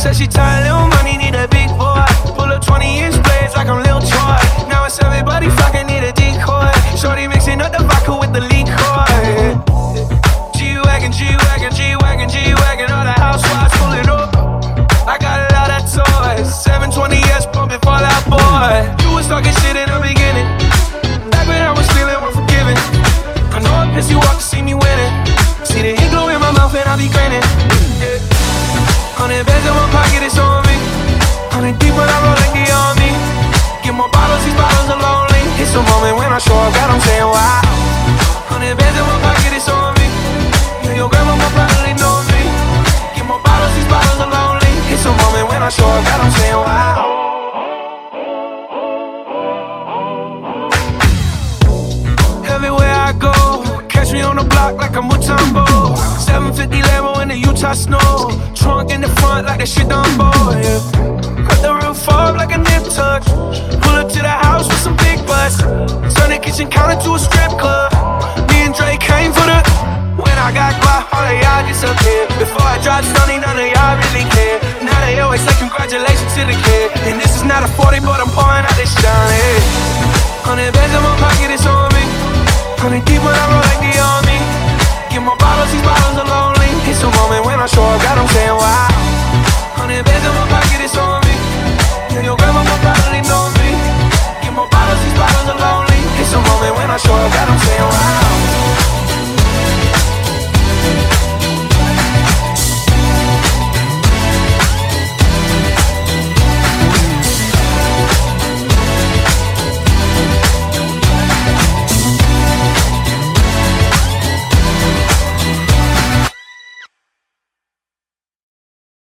said she tired, little money, need a big boy. Pull up 20 inch blades like I'm Lil Troy. Now it's everybody fucking need a decoy. Shorty mixing up the vodka with the liquor. G-Wagon, G-Wagon, G-Wagon, G-Wagon, all the housewives pull it up. I got a lot of toys. 720S pumping Fall Out Boy. You was talking shit in the beginning. Back when I was. I know to see me winning. See the ink glow in my mouth and I be grinning. It's a moment when I show up, God, I'm saying wow. Hundred bands in my pocket, it's on me. Yeah, your grandma probably know me. Get more bottles, these bottles are lonely. It's a moment when I show up, God, I'm saying wow. Everywhere I go, catch me on the block like a Mutombo. 750 Lambo in the Utah snow. Trunk in the front like that shit Dumbo. Yeah. Cut the roof off like a nip tuck. I got quiet, all of y'all disappeared. Before I dropped Stoney, none of y'all really care. Now they always say congratulations to the kid. And this is not a 40, but I'm pouring out this shine. Hundred bands in my pocket, it's on me. Hundred deep when I roll like the army. Get more bottles, these bottles are lonely. It's a moment when I show up, God, I'm saying wow. Hundred bands in my pocket.